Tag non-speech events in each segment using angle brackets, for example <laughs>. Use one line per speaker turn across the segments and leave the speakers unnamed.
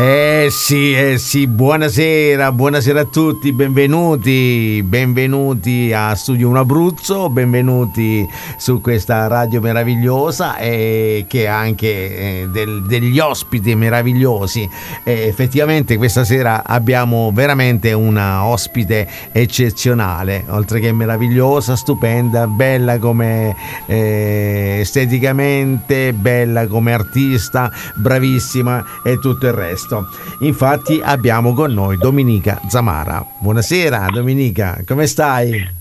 Hey. Eh sì, eh sì, buonasera, buonasera a tutti, benvenuti, benvenuti a Studio 1 Abruzzo, benvenuti su questa radio meravigliosa e che ha anche eh, del, degli ospiti meravigliosi. Eh, effettivamente questa sera abbiamo veramente una ospite eccezionale, oltre che meravigliosa, stupenda, bella come eh, esteticamente, bella come artista, bravissima e tutto il resto. Infatti abbiamo con noi Dominica Zamara. Buonasera Dominica, come stai?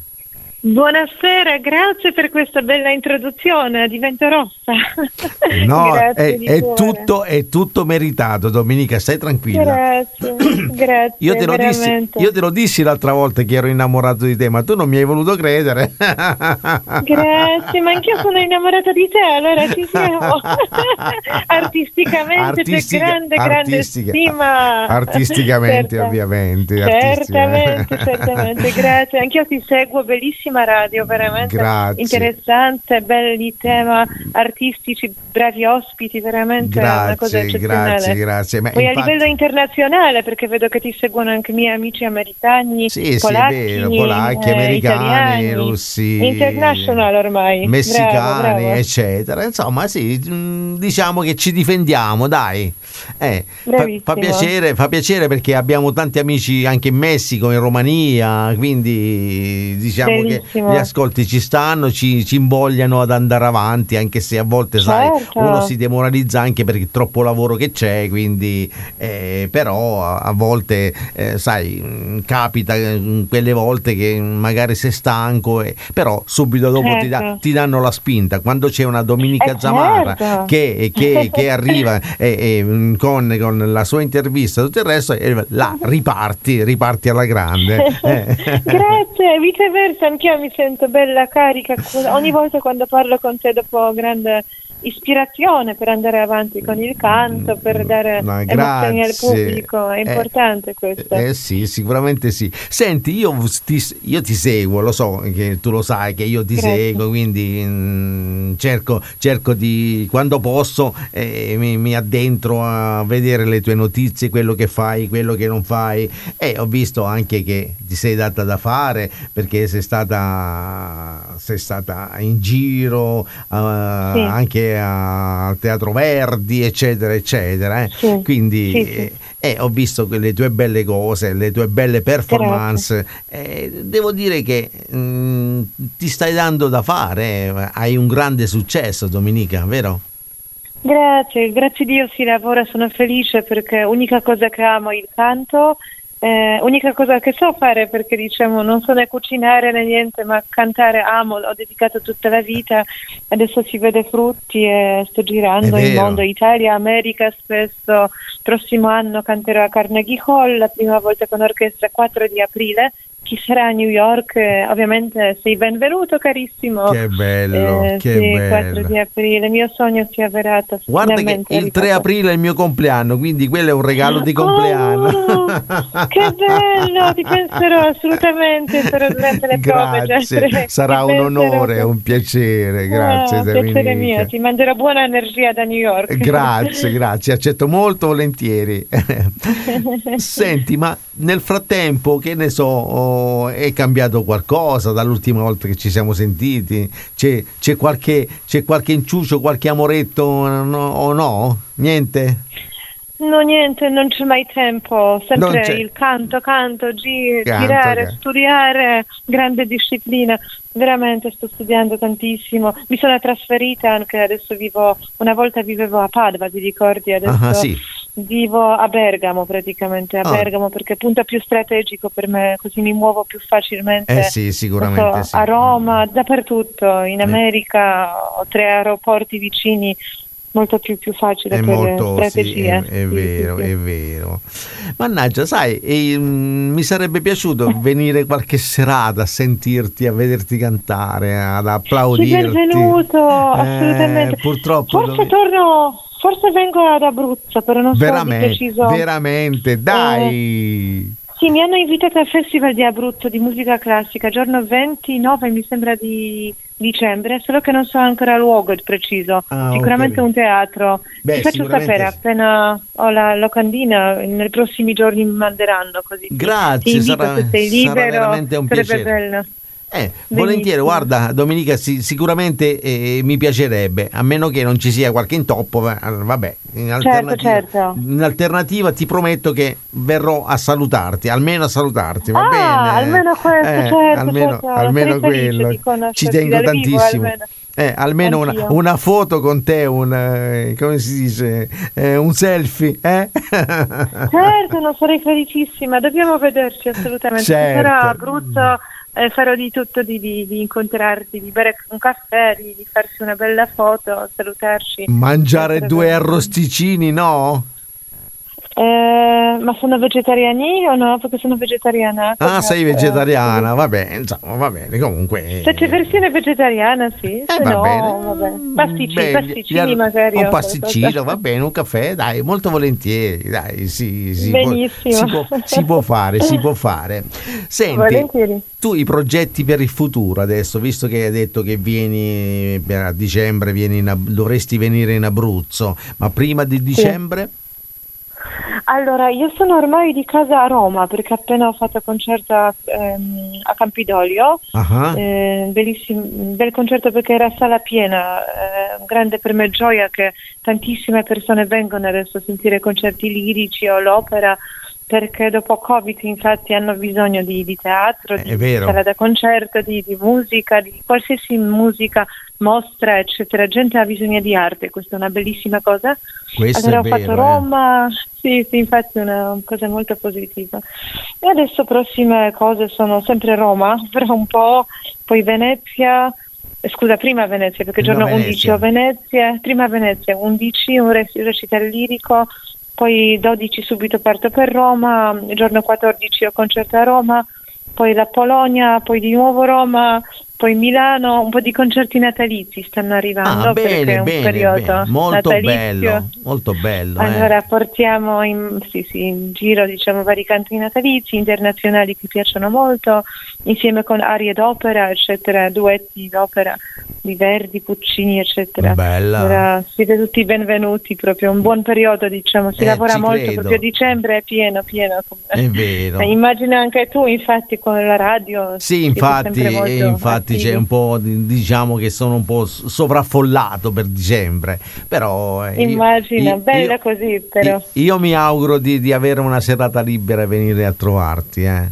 Buonasera, grazie per questa bella introduzione, divento rossa.
No, <laughs> è, è, tutto, è, tutto, meritato, Domenica, stai tranquilla.
Grazie, <clears throat> grazie.
Io te, dissi, io te, lo dissi, l'altra volta che ero innamorato di te, ma tu non mi hai voluto credere. <laughs>
Grazie, ma anch'io sono innamorata di te, allora ci siamo. <laughs> Artisticamente Artistica, c'è grande, grande stima.
Artisticamente, Certa, ovviamente.
Certamente, certamente, grazie. Anch'io ti seguo, bellissimo bellissima radio, veramente
grazie.
interessante, belli tema artistici, bravi ospiti, veramente
grazie,
una cosa eccezionale.
Grazie, grazie.
Ma Poi infatti... a livello internazionale, perché vedo che ti seguono anche i miei amici americani,
sì,
polacchi,
sì, vero, polacchi, eh, americani,
italiani,
russi,
international ormai,
messicani,
bravo, bravo.
eccetera. Insomma, sì, mm, diciamo che ci difendiamo, dai. Eh, fa, fa, piacere, fa piacere perché abbiamo tanti amici anche in Messico, in Romania, quindi diciamo Bellissimo. Gli ascolti ci stanno, ci, ci, invogliano ad andare avanti, anche se a volte
certo.
sai, uno si demoralizza anche perché troppo lavoro che c'è, quindi eh, però a, a volte eh, sai, mm, capita mm, quelle volte che magari sei stanco, eh, però subito dopo certo. ti, da, ti, danno la spinta. Quando c'è una Dominica
eh,
Zamara
certo.
che, che, <laughs> che, arriva con, con, la sua intervista e tutto il resto, là riparti, riparti alla grande. <laughs>
Grazie, viceversa, anch'io mi sento bella carica ogni volta quando parlo con te dopo grande ispirazione per andare avanti con il canto, per dare
Ma
emozioni al pubblico, è eh, importante
eh,
questo.
Eh sì, sicuramente sì. Senti, io ti, io ti, seguo, lo so che tu lo sai che io ti Grazie. seguo, quindi mh, mm, cerco, cerco, di, quando posso, eh, mi, mi, addentro a vedere le tue notizie, quello che fai, quello che non fai e ho visto anche che ti sei data da fare perché sei stata, sei stata in giro uh, sì. anche al Teatro Verdi, eccetera, eccetera. Eh.
Sì,
Quindi
sì, sì.
Eh, ho visto le tue belle cose, le tue belle performance. Eh, devo dire che mh, mm, ti stai dando da fare, eh. hai un grande successo, Dominica, vero?
Grazie, grazie a Dio si lavora, sono felice perché l'unica cosa che amo è il canto eh, unica cosa che so fare perché diciamo non so né cucinare né niente, ma cantare amo, ho dedicato tutta la vita, adesso si vede frutti e sto girando il mondo, Italia, America spesso, prossimo anno canterò a Carnegie Hall, la prima volta con orchestra 4 di aprile chi sarà a New York, eh, ovviamente sei benvenuto carissimo.
Che bello, eh, che sì, bello.
4 di aprile, il mio sogno si è avverato.
Guarda che il 3 aprile è il mio compleanno, quindi quello è un regalo di compleanno.
Oh, che bello, ti penserò assolutamente, sarò durante le
prove.
Grazie,
sarà un onore, un piacere, grazie.
Ah, piacere mio, ti manderò buona energia da New York.
Grazie, <laughs> grazie, accetto molto volentieri. <laughs> Senti, ma nel frattempo, che ne so è cambiato qualcosa dall'ultima volta che ci siamo sentiti? C'è, c'è, qualche, c'è qualche inciucio, qualche amoretto no, o no? Niente?
No, niente, non c'è mai tempo, sempre il canto, canto, gi- canto girare, che... studiare, grande disciplina, veramente sto studiando tantissimo, mi sono trasferita anche adesso vivo, una volta vivevo a Padova, ti ricordi? Adesso
ah, sì.
Vivo a Bergamo praticamente, a oh. Bergamo perché è il punto più strategico per me, così mi muovo più facilmente.
Eh sì, sicuramente
so, sì. A Roma, dappertutto, in America ho tre aeroporti vicini molto più, più facile
è
per
molto. Sì, è, è sì, vero, sì, è vero. Mannaggia, sai, eh, mi sarebbe piaciuto <laughs> venire qualche serata a sentirti, a vederti cantare, ad applaudirti. Sì,
benvenuto, eh, assolutamente.
Purtroppo
Forse dove... torno Forse vengo ad Abruzzo, però non
veramente,
so di preciso.
Veramente, dai!
Eh, Sì, mi hanno invitato al Festival di Abruzzo di musica classica, giorno 29 mi sembra di dicembre, solo che non so ancora il luogo preciso.
Ah,
sicuramente
ok.
un teatro.
Beh,
Ti faccio sapere appena ho la locandina, nei prossimi giorni mi manderanno così. Ti
Grazie,
invito
sarà,
se sei
sarà
libero,
veramente un
sarebbe
piacere.
bello.
Eh, volentieri, guarda Domenica, sì, sicuramente eh, mi piacerebbe, a meno che non ci sia qualche intoppo, va- vabbè, in alternativa,
certo.
in alternativa ti prometto che verrò a salutarti, almeno a salutarti, va
Ah,
bene?
almeno questo, certo,
almeno,
certo,
almeno quello, ci tengo
vivo,
tantissimo.
almeno.
Eh, almeno una, una foto con te, un, eh, come si dice, Eh, un selfie, eh?
Certo, non sarei felicissima, dobbiamo vederci assolutamente.
Certo.
sarò a Abruzzo eh, farò di tutto di, di- di incontrarti, di bere un caffè, di, di farsi una bella foto, salutarci.
Mangiare due arrosticini, no?
Eh, ma sono vegetariani o no? Perché sono vegetariana.
Ah, sei vegetariana, vabbè, insomma, va bene, comunque.
Se c'è versione vegetariana, sì.
Eh,
Se
va
no,
bene.
vabbè. Pasticci-
Beh,
pasticcini magari.
Un
o
pasticcino, va bene, un caffè, dai, molto volentieri, dai, sì, sì,
Benissimo.
si, può, si può fare, si può fare. Senti,
Volentieri.
tu i progetti per il futuro adesso, visto che hai detto che vieni beh, a dicembre, vieni in dovresti venire in Abruzzo, ma prima di dicembre?
Allora, io sono ormai di casa a Roma perché appena ho fatto concerto a, ehm, a Campidoglio,
Ah,
eh, bel concerto perché era sala piena, eh, grande per me gioia che tantissime persone vengono adesso a sentire concerti lirici o l'opera perché dopo Covid infatti hanno bisogno di, di teatro,
È
di sala da concerto, di, di musica, di qualsiasi musica, mostra, eccetera. Gente ha bisogno di arte, questa è una bellissima cosa.
questo
Allora ho
vero.
fatto
eh.
Sì, sì, infatti è una cosa molto positiva. E adesso prossime cose sono sempre Roma, <laughs> fra un po', poi Venezia, eh, scusa, prima Venezia, perché
Prima
giorno 11
Venezia.
ho Venezia, prima Venezia, 11 un rec- recitale lirico, poi 12 subito parto per Roma, giorno 14 ho concerto a Roma, poi la Polonia, poi di nuovo Roma, poi Milano, un po' di concerti natalizi stanno arrivando
Ah,
perché è
bene,
un
bene,
periodo
bene. molto
natalizio.
bello, molto bello. eh.
Allora portiamo in, sì, sì, in giro diciamo, vari canti natalizi internazionali che piacciono molto, insieme con arie d'opera, eccetera, duetti d'opera di Verdi, Puccini, eccetera.
Bella.
Allora, siete tutti benvenuti, proprio un buon periodo, diciamo, si
Eh,
lavora molto,
credo.
proprio dicembre è pieno, pieno.
È vero.
Eh, Immagino anche tu, infatti, con la radio.
Sì, infatti,
molto
eh, infatti
attivi.
c'è un po', di- diciamo che sono un po' sovraffollato per dicembre, però... eh,
Immagino,
io-
bella
io-
così, però.
Io, io mi auguro di, di avere una serata libera e venire a trovarti, eh.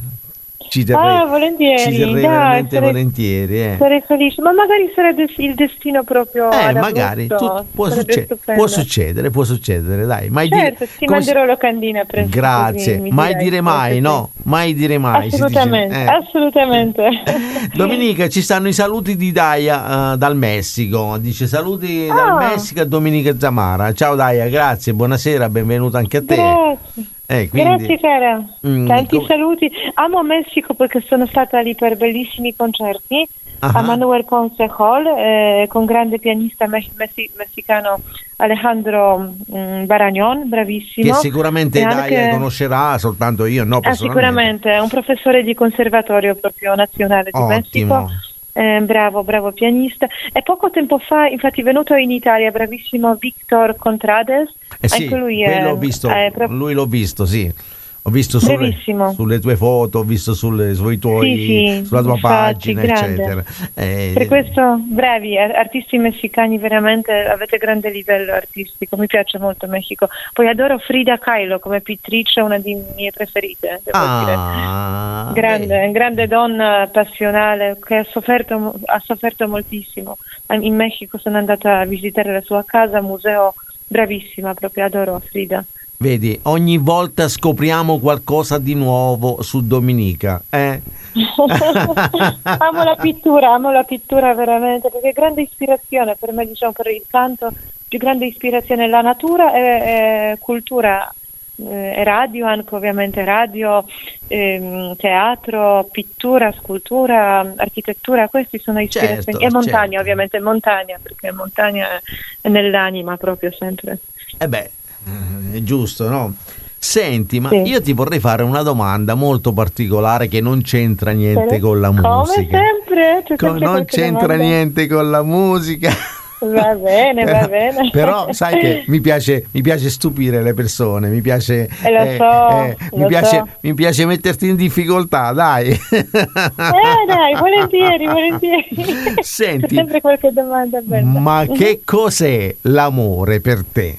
Ci terrei,
Ah, volentieri,
ci terrei
dai,
veramente
sarei-
volentieri, eh.
Sarei felice, ma magari sarebbe il destino proprio
Eh, magari tu- può,
sarebbe
succe-
stupendo.
può succedere, può succedere, dai. Mai
Certo,
dire,
ti
come si-
manderò locandina presto.
Grazie,
così
mai dire mai, no, mai dire mai. si dice.
Assolutamente,
Eh.
assolutamente. <laughs>
Domenica ci stanno i saluti di Daia eh, dal Messico. Dice saluti
Ah.
dal Messico a Domenica Zamara. Ciao Daia, grazie, buonasera, benvenuta anche a te.
Grazie.
Eh, quindi-
Grazie cara,
Mm,
tanti
come-
saluti. Amo Messico perché sono stata lì per bellissimi concerti
Ah.
a Manuel Ponce Hall eh, con grande pianista me- messi- messicano Alejandro mm, Baragnon, bravissimo.
Che sicuramente
E
Daia
anche-
conoscerà, soltanto io no
Ah, sicuramente, è un professore di conservatorio proprio nazionale di
Ottimo.
Messico. Eh, bravo, bravo pianista. E poco tempo fa, infatti, è venuto in Italia, bravissimo Victor Contrades.
Eh sì,
lui è,
visto,
è
lui l'ho visto, sì. Ho visto sulle, sulle tue foto, ho visto sulle, sui tuoi,
Sì, sì,
sulla tua
infatti,
pagina,
grande.
eccetera. Eh,
Per questo, bravi, ar- artisti messicani, veramente avete grande livello artistico. Mi piace molto Messico. Poi adoro Frida Kahlo come pittrice, una delle mie preferite, devo dire.
ah,
Grande, grande donna passionale che ha sofferto, ha sofferto moltissimo. In Messico sono andata a visitare la sua casa, museo, bravissima, proprio adoro Frida.
Vedi, ogni volta scopriamo qualcosa di nuovo su Dominica. Eh? <laughs>
amo la pittura, amo la pittura veramente, perché è grande ispirazione per me, diciamo, per il canto, più grande ispirazione la natura e, e cultura. eh, E radio anche ovviamente radio, ehm, teatro, pittura, scultura, architettura, questi sono ispirazioni.
Certo,
e montagna
certo.
ovviamente, montagna, perché montagna è nell'anima proprio sempre.
Eh beh, eh, è giusto, no? Senti, ma sì. io ti vorrei fare una domanda molto particolare che non c'entra niente con la musica.
Come sempre,
con, non c'entra domanda. niente con la musica.
Va bene, va bene.
Però sai che mi piace, mi piace stupire le persone, mi piace,
eh, lo so, eh,
lo mi, piace
so.
mi piace metterti in difficoltà, dai.
Eh dai, volentieri, volentieri.
Senti,
sempre qualche domanda bella.
Ma che cos'è l'amore per te?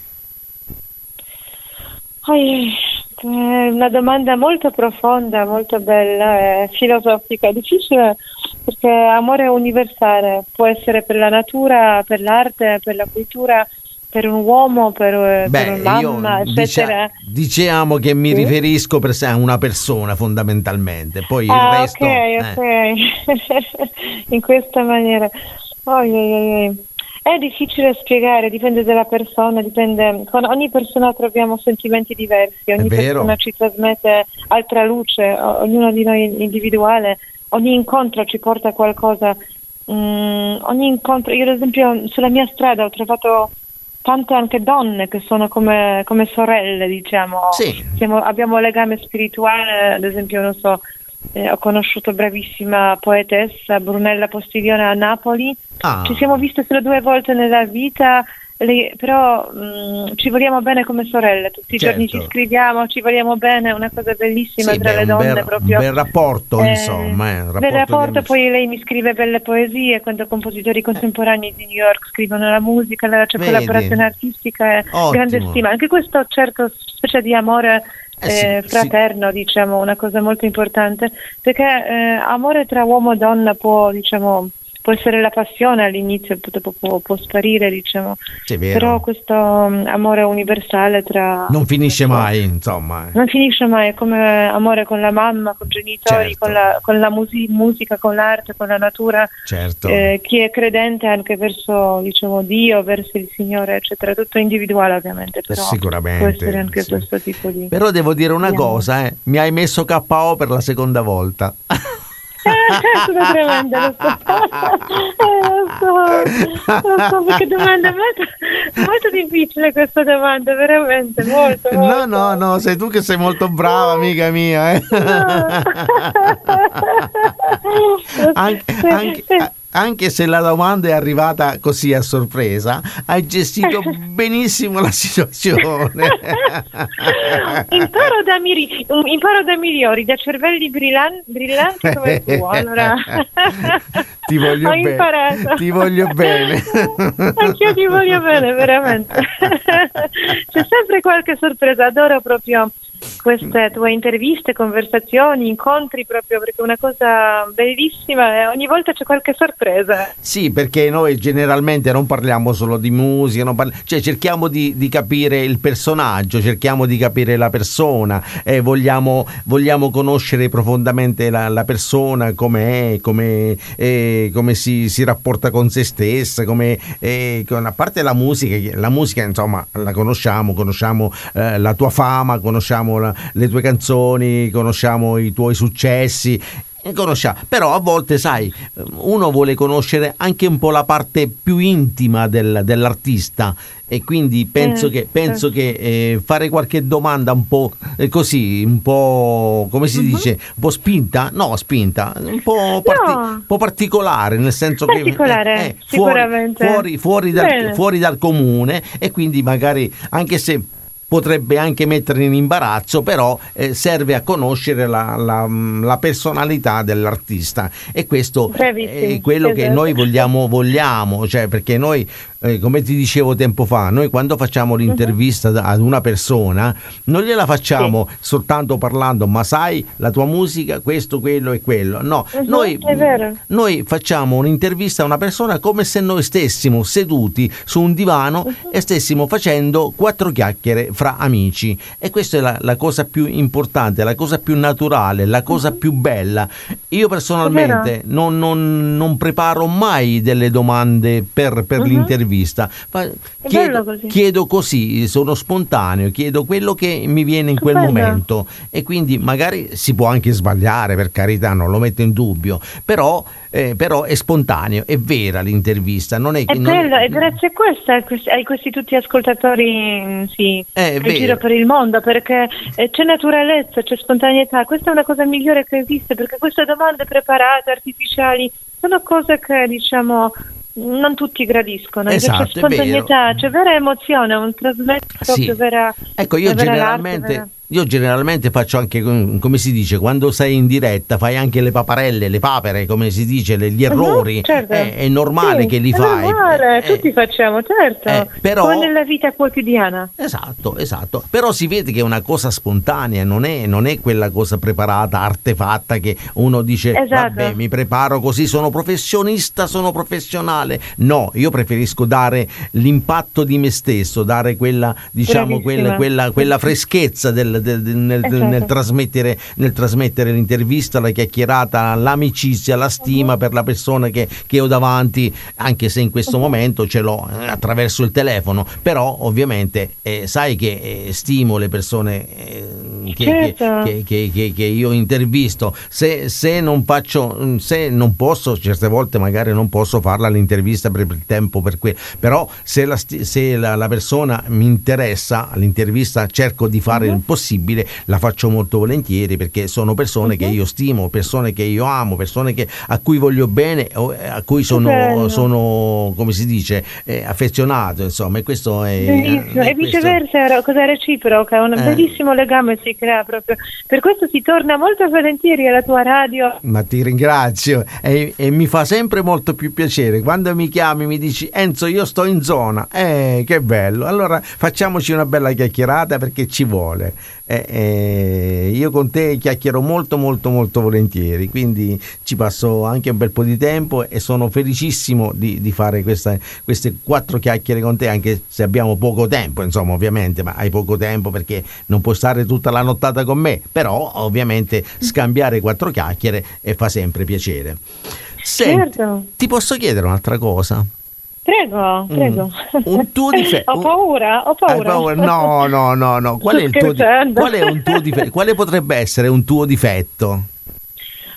Oh, una domanda molto profonda, molto bella, eh, filosofica, difficile perché amore è universale, può essere per la natura, per l'arte, per la cultura, per un uomo, per, eh,
Beh,
per una mamma, eccetera.
Dicia, diciamo che mi sì? riferisco per a una persona fondamentalmente, poi
ah,
il resto...
Ok,
eh.
ok, <laughs> in questa maniera. Oh, oh, oh, è difficile spiegare, dipende dalla persona, dipende, con ogni persona troviamo sentimenti diversi, ogni persona ci trasmette altra luce, ognuno di noi individuale, ogni incontro ci porta a qualcosa, mm, ogni incontro, io ad esempio sulla mia strada ho trovato tante anche donne che sono come, come sorelle, diciamo,
sì.
Siamo, abbiamo legame spirituale, ad esempio, non so, eh, ho conosciuto bravissima poetessa Brunella Postiglione a Napoli.
Ah.
Ci siamo viste solo due volte nella vita, le, però mh, ci vogliamo bene come sorelle, tutti i
certo.
giorni ci scriviamo, ci vogliamo bene, una cosa bellissima
sì,
tra
beh,
le donne
bel,
proprio.
Un bel rapporto,
eh,
insomma. Eh, un rapporto
bel rapporto, poi lei mi scrive belle poesie, quando compositori contemporanei di New York scrivono la musica, la c'è
Vedi.
collaborazione artistica, è
Ottimo.
grande stima. Anche questo certo specie di amore
Eh sì,
eh,
sì.
fraterno, diciamo, una cosa molto importante, perché eh, amore tra uomo e donna può, diciamo, può essere la passione all'inizio, può, può, può sparire, diciamo, però questo um, amore universale tra...
non finisce mai, insomma. eh.
Non finisce mai, è come amore con la mamma, con i genitori,
Certo.
con la, con la musi- musica, con l'arte, con la natura.
Certo.
Eh, chi è credente anche verso diciamo, Dio, verso il Signore, eccetera, tutto individuale ovviamente, però
Sicuramente,
può essere anche
sì.
questo tipo di...
Però devo dire una
Vediamo.
cosa, eh, mi hai messo KO per la seconda volta. <laughs>
sono tremenda, lo so. Eh, lo so, lo so, perché domanda molto, molto difficile questa domanda, veramente, molto,
No,
molto.
no, no, sei tu che sei molto brava, amica mia. eh. <laughs> Anche,
Sì,
anche-. Anche se la domanda è arrivata così a sorpresa, hai gestito <laughs> benissimo la situazione. <laughs>
imparo, da miri- imparo da migliori, da cervelli brillan- brillanti come tuo. Allora. <laughs>
Ti voglio
Ho
bene.
imparato.
Ti voglio bene.
Anch'io ti voglio bene, veramente. C'è sempre qualche sorpresa, adoro proprio queste tue interviste, conversazioni, incontri proprio perché è una cosa bellissima e ogni volta c'è qualche sorpresa.
Sì, perché noi generalmente non parliamo solo di musica, parli- cioè cerchiamo di, di capire il personaggio, cerchiamo di capire la persona, eh, vogliamo, vogliamo conoscere profondamente la, la persona, come è, come, eh, come si, si rapporta con se stessa, come, eh, con- a parte la musica, la musica insomma la conosciamo, conosciamo eh, la tua fama, conosciamo la- le tue canzoni, conosciamo i tuoi successi. e conosciamo. Però a volte, sai, uno vuole conoscere anche un po' la parte più intima del- dell'artista e quindi penso
Eh,
che, penso
certo.
che eh, fare qualche domanda un po' eh, così, un po' come si
Mhm.
dice, un po' spinta, no spinta, un po', parti-
No.
un po' particolare, nel senso
Particolare,
che eh, fuori,
sicuramente.
fuori, fuori dal, fuori dal comune e quindi magari anche se potrebbe anche mettere in imbarazzo, però eh, serve a conoscere la, la- la personalità dell'artista e questo
Bravissimo,
è quello che
esatto.
noi vogliamo, vogliamo, cioè perché noi, eh, come ti dicevo tempo fa, noi quando facciamo
Mhm.
l'intervista da- ad una persona non gliela facciamo soltanto parlando, ma sai la tua musica, questo, quello e quello. No,
Mhm,
noi, noi facciamo un'intervista a una persona come se noi stessimo seduti su un divano
Mhm.
e stessimo facendo quattro chiacchiere fra amici e questa è la, la cosa più importante, la cosa più naturale, la cosa più bella. Io personalmente non, non- non preparo mai delle domande per, per
Mhm.
l'intervista un'intervista, chiedo così. chiedo così, sono spontaneo, chiedo quello che mi viene in quel Stupendo. momento e quindi magari si può anche sbagliare, per carità, non lo metto in dubbio, però eh, però è spontaneo, è vera l'intervista. Non è,
è
non...
bello, e grazie a questo, ai questi tutti ascoltatori mm, sì, in giro per il mondo, perché eh, c'è naturalezza, c'è spontaneità, questa è una cosa migliore che esiste, perché queste domande preparate, artificiali, sono cose che diciamo non tutti gradiscono, esatto, c'è spontaneità, c'è vera emozione, un trasmetto sì. vera
Ecco, io generalmente... Vera io generalmente faccio anche, come si dice, quando sei in diretta fai anche le paparelle, le papere, come si dice, gli mhm, errori. Uh-huh, certo. è, è, normale sì, che li
è
fai.
Normale, eh, tutti facciamo, certo. Eh, però, come nella vita quotidiana.
Esatto, esatto. Però si vede che è una cosa spontanea, non è, non è quella cosa preparata, artefatta che uno dice, esatto. vabbè, mi preparo così, sono professionista, sono professionale. No, io preferisco dare l'impatto di me stesso, dare quella, diciamo, quella, quella, quella freschezza del del, nel, esatto. nel, trasmettere, nel, trasmettere, l'intervista, la chiacchierata, l'amicizia, la stima per la persona che, che ho davanti, anche se in questo momento ce l'ho eh, attraverso il telefono, però ovviamente eh, sai che eh, stimo le persone eh, che, certo. che, che, che, io intervisto, se, se, non faccio, se non posso, certe volte magari non posso farla l'intervista per il tempo per quello, però se, la, se la, la persona mi interessa, l'intervista cerco di fare uh-huh. il possibile possibile la faccio molto volentieri perché sono persone uh-huh. che io stimo, persone che io amo, persone che, a cui voglio bene, eh, a cui sono, sono come si dice, eh, affezionato, insomma, e questo è...
Bellissimo. È e viceversa, è cosa reciproca, un eh. bellissimo legame si crea proprio. Per questo si torna molto volentieri alla tua radio.
Ma ti ringrazio e, e mi fa sempre molto più piacere. Quando mi chiami mi dici Enzo io sto in zona, eh, che bello. Allora facciamoci una bella chiacchierata perché ci vuole eh, eh, io con te chiacchiero molto molto molto volentieri, quindi ci passo anche un bel po' di tempo e sono felicissimo di, di fare questa, queste quattro chiacchiere con te, anche se abbiamo poco tempo, insomma ovviamente, ma hai poco tempo perché non puoi stare tutta la nottata con me, però ovviamente scambiare quattro chiacchiere e fa sempre piacere. Senti, certo. ti posso chiedere un'altra cosa?
Prego, prego.
Mm. Un tuo difetto. <laughs>
ho paura, ho paura. paura.
No, no, no, no. Qual è, il tuo, qual è un tuo difetto? Quale potrebbe essere un tuo difetto?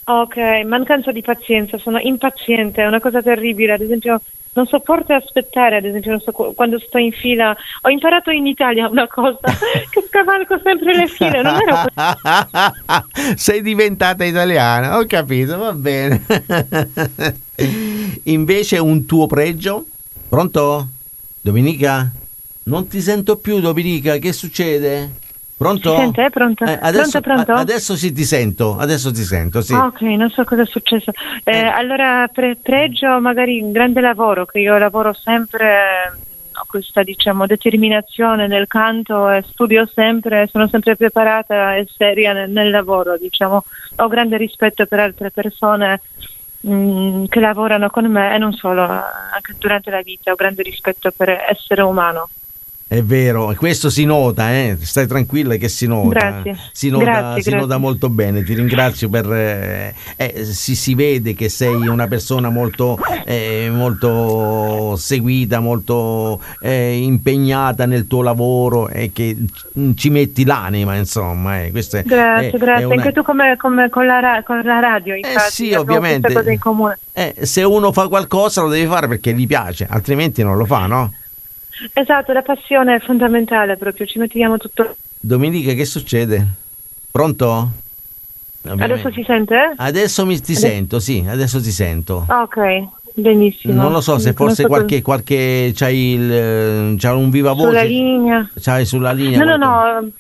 Ok, mancanza di pazienza, sono impaziente, è una cosa terribile. Ad esempio, non sopporto aspettare, ad esempio, so, quando sto in fila. Ho imparato in Italia una cosa, <laughs> che scavalco sempre le file, non ero <laughs>
Sei diventata italiana, ho capito, va bene. Invece un tuo pregio? Pronto? Domenica? Non ti sento più, Domenica, che succede? Pronto?
Si sente? Pronto? Eh,
adesso,
pronto, pronto?
Adesso sì, ti sento, adesso ti sento, sì.
Ok, non so cosa è successo. Eh, eh. Allora, pre- pregio magari un grande lavoro, che io lavoro sempre, ho questa diciamo determinazione nel canto e studio sempre, sono sempre preparata e seria nel, nel lavoro, diciamo. Ho grande rispetto per altre persone Mm, che lavorano con me e non solo, anche durante la vita ho grande rispetto per essere umano.
È vero, questo si nota, eh? stai tranquilla che si nota.
Grazie.
Si nota,
grazie,
si
grazie.
nota molto bene, ti ringrazio per... Eh, eh, si, si, vede che sei una persona molto, eh, molto seguita, molto eh, impegnata nel tuo lavoro e che ci metti l'anima, insomma. Eh.
Grazie, è, grazie. È una... Anche tu come, come con, la, con, la, radio, infatti.
sì, ovviamente. se uno fa qualcosa lo deve fare perché gli piace, altrimenti non lo fa, no?
Esatto, la passione è fondamentale proprio, ci mettiamo tutto.
Domenica, che succede? Pronto?
Ovviamente. Adesso si sente?
Adesso mi, ti adesso... sento, sì, adesso ti sento.
Ok, benissimo.
Non lo so se forse qualche, qualche c'hai, il, c'hai un viva voce.
Sulla linea.
C'hai sulla linea.
No, no, no.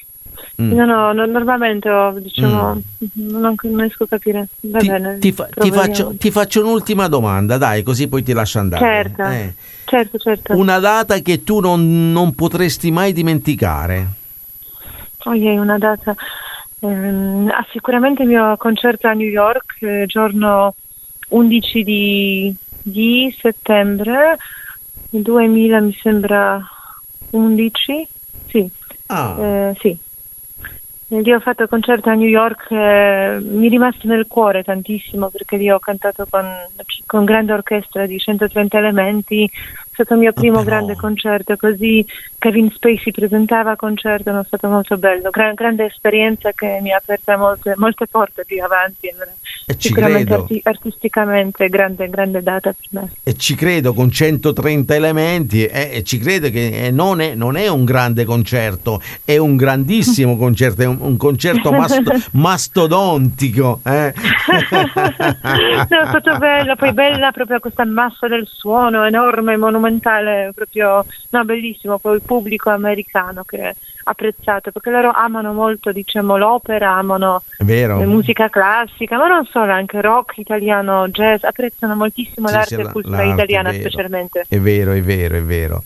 Mm. No, no, no, normalmente diciamo, mm. non, non, riesco a capire. Va
ti,
bene.
Ti, fa, ti, faccio, ti, faccio, un'ultima domanda, dai, così poi ti lascio andare.
Certo, eh. Certo, certo.
Una data che tu non, non potresti mai dimenticare.
Oh, yeah, una data. Ehm, ah, sicuramente il mio concerto a New York, eh, giorno 11 di, di settembre 2000, mi sembra 11. Sì.
Ah.
Eh, sì, io ho fatto concerto a New York, eh, mi è rimasto nel cuore tantissimo perché lì ho cantato con, con grande orchestra di 130 elementi, stato il mio primo
però.
grande concerto, così Kevin Spacey presentava concerto, è stato molto bello, Gra- grande esperienza che mi ha aperto molte, molte porte più avanti.
E
Sicuramente arti- artisticamente grande, grande data per me.
E ci credo con 130 elementi e, e ci credo che eh, non è, non è un grande concerto, è un grandissimo <laughs> concerto, è un, un concerto masto- <laughs> mastodontico. eh.
no, è stato bello, poi bella proprio questa massa del suono enorme, monumentale, proprio no, bellissimo. Poi il pubblico americano che ha apprezzato, perché loro amano molto, diciamo, l'opera, amano
È
la musica classica, ma non solo, anche rock italiano, jazz, apprezzano moltissimo
Sì,
l'arte
sì, la-
cultura
l'arte,
italiana
è
specialmente.
È vero, è vero, è vero.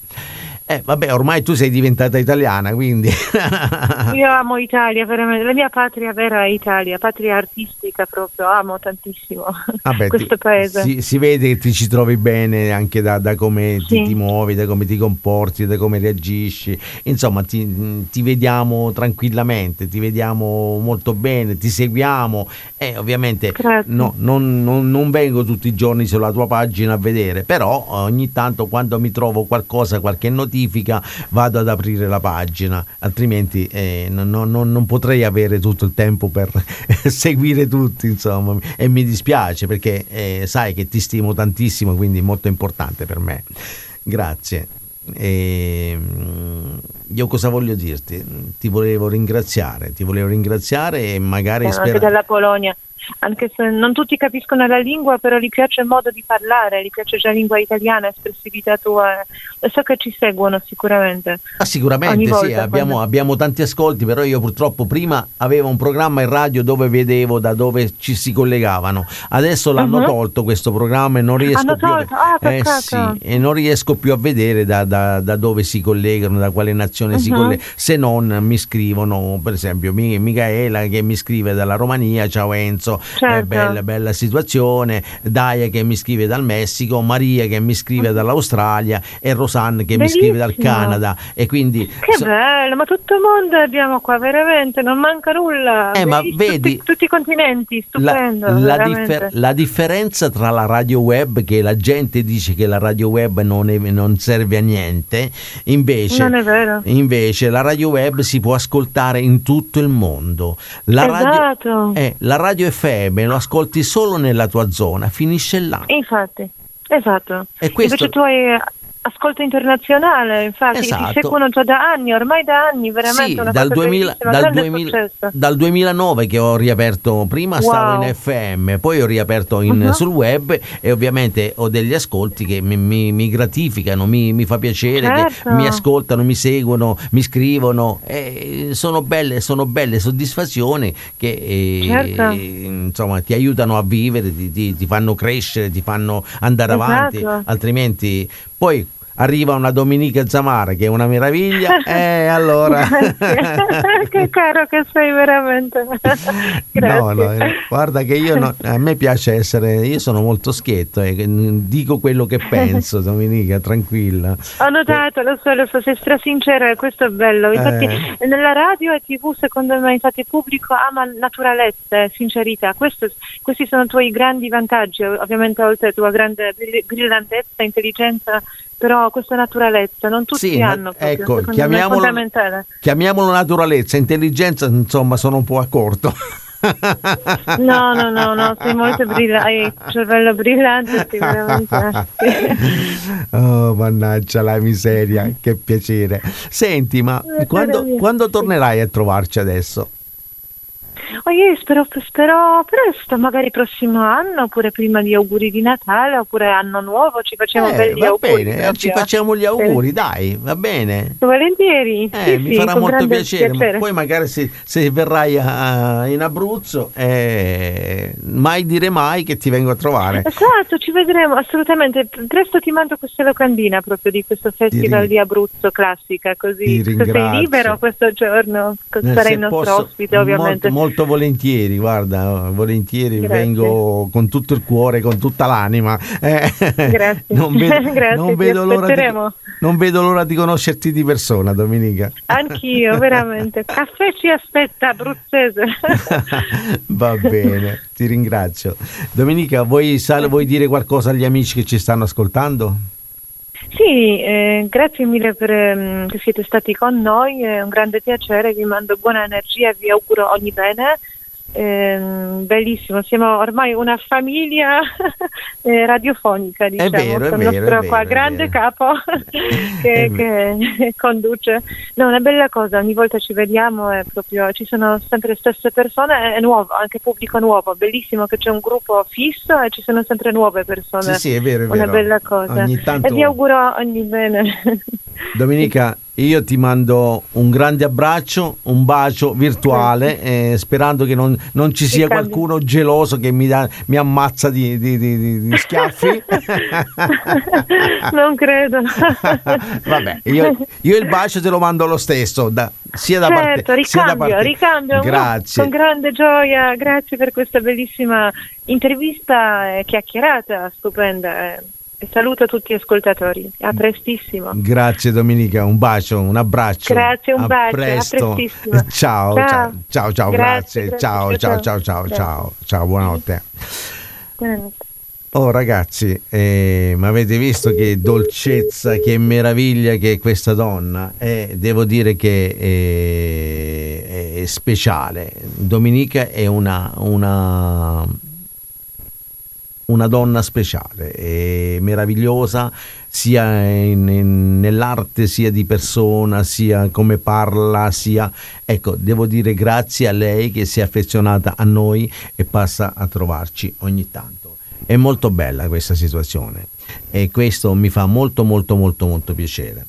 Eh, vabbè, ormai tu sei diventata italiana, quindi... <laughs>
Io amo Italia, veramente, la mia patria vera è Italia, patria artistica proprio, amo tantissimo
Vabbè, <laughs>
questo
ti-
paese.
Si, si vede che ti ci trovi bene anche da, da come ti,
Sì.
ti muovi, da come ti comporti, da come reagisci. Insomma, ti, ti vediamo tranquillamente, ti vediamo molto bene, ti seguiamo e ovviamente
Grazie.
no, non, non- non vengo tutti i giorni sulla tua pagina a vedere, però ogni tanto quando mi trovo qualcosa, qualche notifica, vado ad aprire la pagina, altrimenti eh, non, non- non- potrei avere tutto il tempo per <laughs> seguire tutti, insomma, e mi dispiace perché eh, sai che ti stimo tantissimo, quindi è molto importante per me. Grazie. E, mm, io cosa voglio dirti? Ti volevo ringraziare, ti volevo ringraziare e magari
Eh, anche dalla Polonia. Anche se non tutti capiscono la lingua, però gli piace il modo di parlare, gli piace già la lingua italiana, espressività tua. So che ci seguono sicuramente.
Ah,
Ogni
sicuramente
volta,
sì, abbiamo,
quando-
abbiamo tanti ascolti, però io purtroppo prima avevo un programma in radio dove vedevo da dove ci si collegavano. Adesso l'hanno
Mhm.
tolto questo programma e non riesco più a...
Ah,
eh, sì, e non riesco più a vedere da, da- da dove si collegano, da quale nazione si
Mhm.
collegano, se non mi scrivono, per esempio Mi- Micaela che mi scrive dalla Romania, ciao Enzo, eh,
Certo.
bella, bella situazione, Daia che mi scrive dal Messico, Maria che mi scrive dall'Australia e Rosanne che mi scrive dal
Bellissimo.
Canada e quindi
Che
so-
bello, ma tutto il mondo abbiamo qua, veramente, non manca nulla.
Eh, ma
Tutti-
vedi-
tutti, i continenti,
la,
stupendo.
la
veramente.
differ- la differenza tra la radio web, che la gente dice che la radio web non, è- non serve a niente, invece, invece la radio web si può ascoltare in tutto il mondo. La, radio,
esatto.
eh, la radio FM lo ascolti solo nella tua zona, finisce là.
Infatti, esatto.
E questo-
Invece tu hai ascolto internazionale, infatti
Esatto.
ti seguono già da anni, ormai da anni, veramente
Sì,
una
dal,
cosa
2000
bellissima,
dal
grande
2000
successo.
dal 2009 che ho riaperto, prima stavo
Wow.
in FM, poi ho riaperto in-
Mhm.
sul web e ovviamente ho degli ascolti che mi, mi- mi gratificano, mi, mi fa piacere, che
Certo.
mi ascoltano, mi seguono, mi scrivono, e sono belle, sono belle soddisfazioni che eh,
Certo.
insomma ti aiutano a vivere, ti, ti- ti fanno crescere, ti fanno andare
Esatto.
avanti, altrimenti poi... Arriva una Domenica Zamara che è una meraviglia <laughs> e allora
che caro che sei veramente. Grazie. <laughs>
No, no, eh, guarda che io no- a me piace essere, io sono molto schietto e dico quello che <laughs> penso, Domenica, tranquilla.
Ho notato, lo so, lo so, sei strasincero e questo è bello. Infatti
Eh.
nella radio e tv secondo me infatti il pubblico ama naturalezza e sincerità. Questo- questi sono i tuoi grandi vantaggi, ovviamente oltre alla tua grande brill- brillantezza, intelligenza, però questa naturalezza non tutti
Sì,
hanno proprio,
ecco, chiamiamolo-
fondamentale.
Chiamiamolo naturalezza, intelligenza, insomma, sono un po' a corto. <laughs>
No, no, no, no, sei molto brillante, cervello brillante, sì. <laughs>
Oh, mannaggia la miseria, che piacere. Senti, ma
Eh,
quando, quando tornerai a trovarci adesso?
Oh, io spero, spero presto, magari prossimo anno, oppure prima di auguri di Natale, oppure anno nuovo, ci facciamo
Eh,
belli auguri.
bene,
proprio.
ci facciamo gli auguri, dai, va bene.
Volentieri,
Eh,
sì,
mi
sì,
farà molto piacere,
piacere.
poi magari se, se verrai a- in Abruzzo, eh, mai dire mai che ti vengo a trovare.
Esatto, ci vedremo assolutamente. Presto ti mando questa locandina proprio di questo festival
ring-
di Abruzzo classica, così sei libero questo giorno,
Eh,
sarai il nostro
posso,
ospite ovviamente.
Molto, molto volentieri, guarda, volentieri
Grazie.
vengo con tutto il cuore, con tutta l'anima. Eh,
Grazie.
Non <laughs> vedo,
Grazie,
non vedo l'ora di, non vedo l'ora di conoscerti di persona, Domenica.
Anch'io, <laughs> veramente. Caffè ci aspetta, abruzzese. <laughs>
Va bene, ti ringrazio. Domenica, vuoi, sal- vuoi dire qualcosa agli amici che ci stanno ascoltando?
Sì, eh, grazie mille per um, che siete stati con noi, è un grande piacere, vi mando buona energia e vi auguro ogni bene eh, bellissimo, siamo ormai una famiglia <laughs> eh, radiofonica, diciamo,
vero,
con
il
nostro
vero,
qua grande capo <laughs> che, che <laughs> conduce. No, una bella cosa, ogni volta ci vediamo e proprio ci sono sempre le stesse persone, è nuovo, anche pubblico nuovo, bellissimo che c'è un gruppo fisso e ci sono sempre nuove persone.
Sì, sì, è vero, è
una
vero.
bella cosa.
Tanto...
E vi auguro ogni bene.
Domenica, io ti mando un grande abbraccio, un bacio virtuale, eh, sperando che non, non ci sia qualcuno geloso che mi, da, mi ammazza di, di, di, di <laughs> schiaffi.
non credo. <laughs>
Vabbè, io, io, il bacio te lo mando lo stesso, da, sia da
certo,
parte
ricambio,
sia da parte.
ricambio.
Grazie.
Con grande gioia, grazie per questa bellissima intervista e chiacchierata stupenda. Eh. Saluto tutti gli ascoltatori, a prestissimo.
Grazie Domenica, un bacio, un abbraccio.
Grazie, un
a
bacio,
presto.
a prestissimo. <laughs>
Ciao, ciao, ciao, ciao,
grazie,
grazie,
grazie,
ciao, ciao, ciao, ciao, ciao, ciao, buonanotte.
Buonanotte.
Oh ragazzi, eh, ma avete visto che dolcezza, che meraviglia che è questa donna? Eh, devo dire che è, è speciale. Domenica è una, una una donna speciale, è meravigliosa sia in, in, nell'arte sia di persona, sia come parla, sia... Ecco, devo dire grazie a lei che si è affezionata a noi e passa a trovarci ogni tanto. È molto bella questa situazione e questo mi fa molto molto molto molto piacere.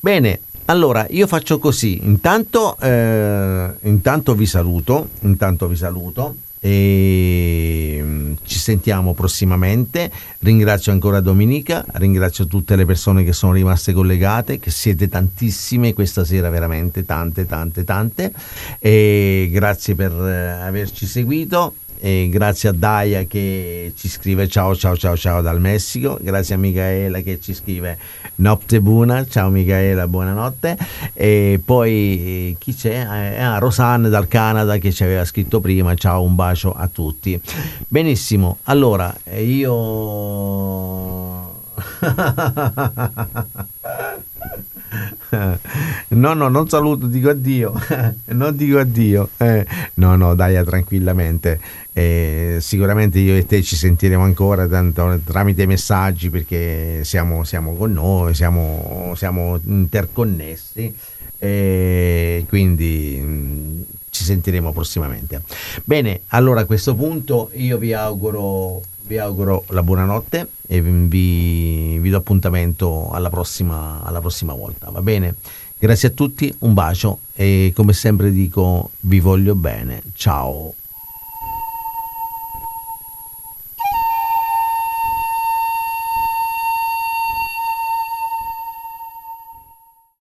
Bene, allora io faccio così, intanto, eh, intanto vi saluto, intanto vi saluto e mm, ci sentiamo prossimamente. Ringrazio ancora Domenica, ringrazio tutte le persone che sono rimaste collegate, che siete tantissime questa sera, veramente tante, tante, tante. E grazie per eh, averci seguito. E grazie a Daya che ci scrive ciao ciao ciao ciao dal Messico, grazie a Michaela che ci scrive notte buona, ciao Michaela, buonanotte. E poi chi c'è? Eh, ah, Rosanne dal Canada che ci aveva scritto prima, ciao, un bacio a tutti. Benissimo, allora io... <laughs> <laughs> No, no, non saluto, dico addio. <laughs> non dico addio. Eh, no, no, dai, tranquillamente. Eh, sicuramente io e te ci sentiremo ancora tanto, tramite messaggi perché siamo, siamo con noi, siamo, siamo interconnessi. Eh, quindi mm, ci sentiremo prossimamente. Bene, allora a questo punto io vi auguro vi auguro la buonanotte e vi, vi do appuntamento alla prossima, alla prossima volta, va bene? Grazie a tutti, un bacio e come sempre dico vi voglio bene, ciao!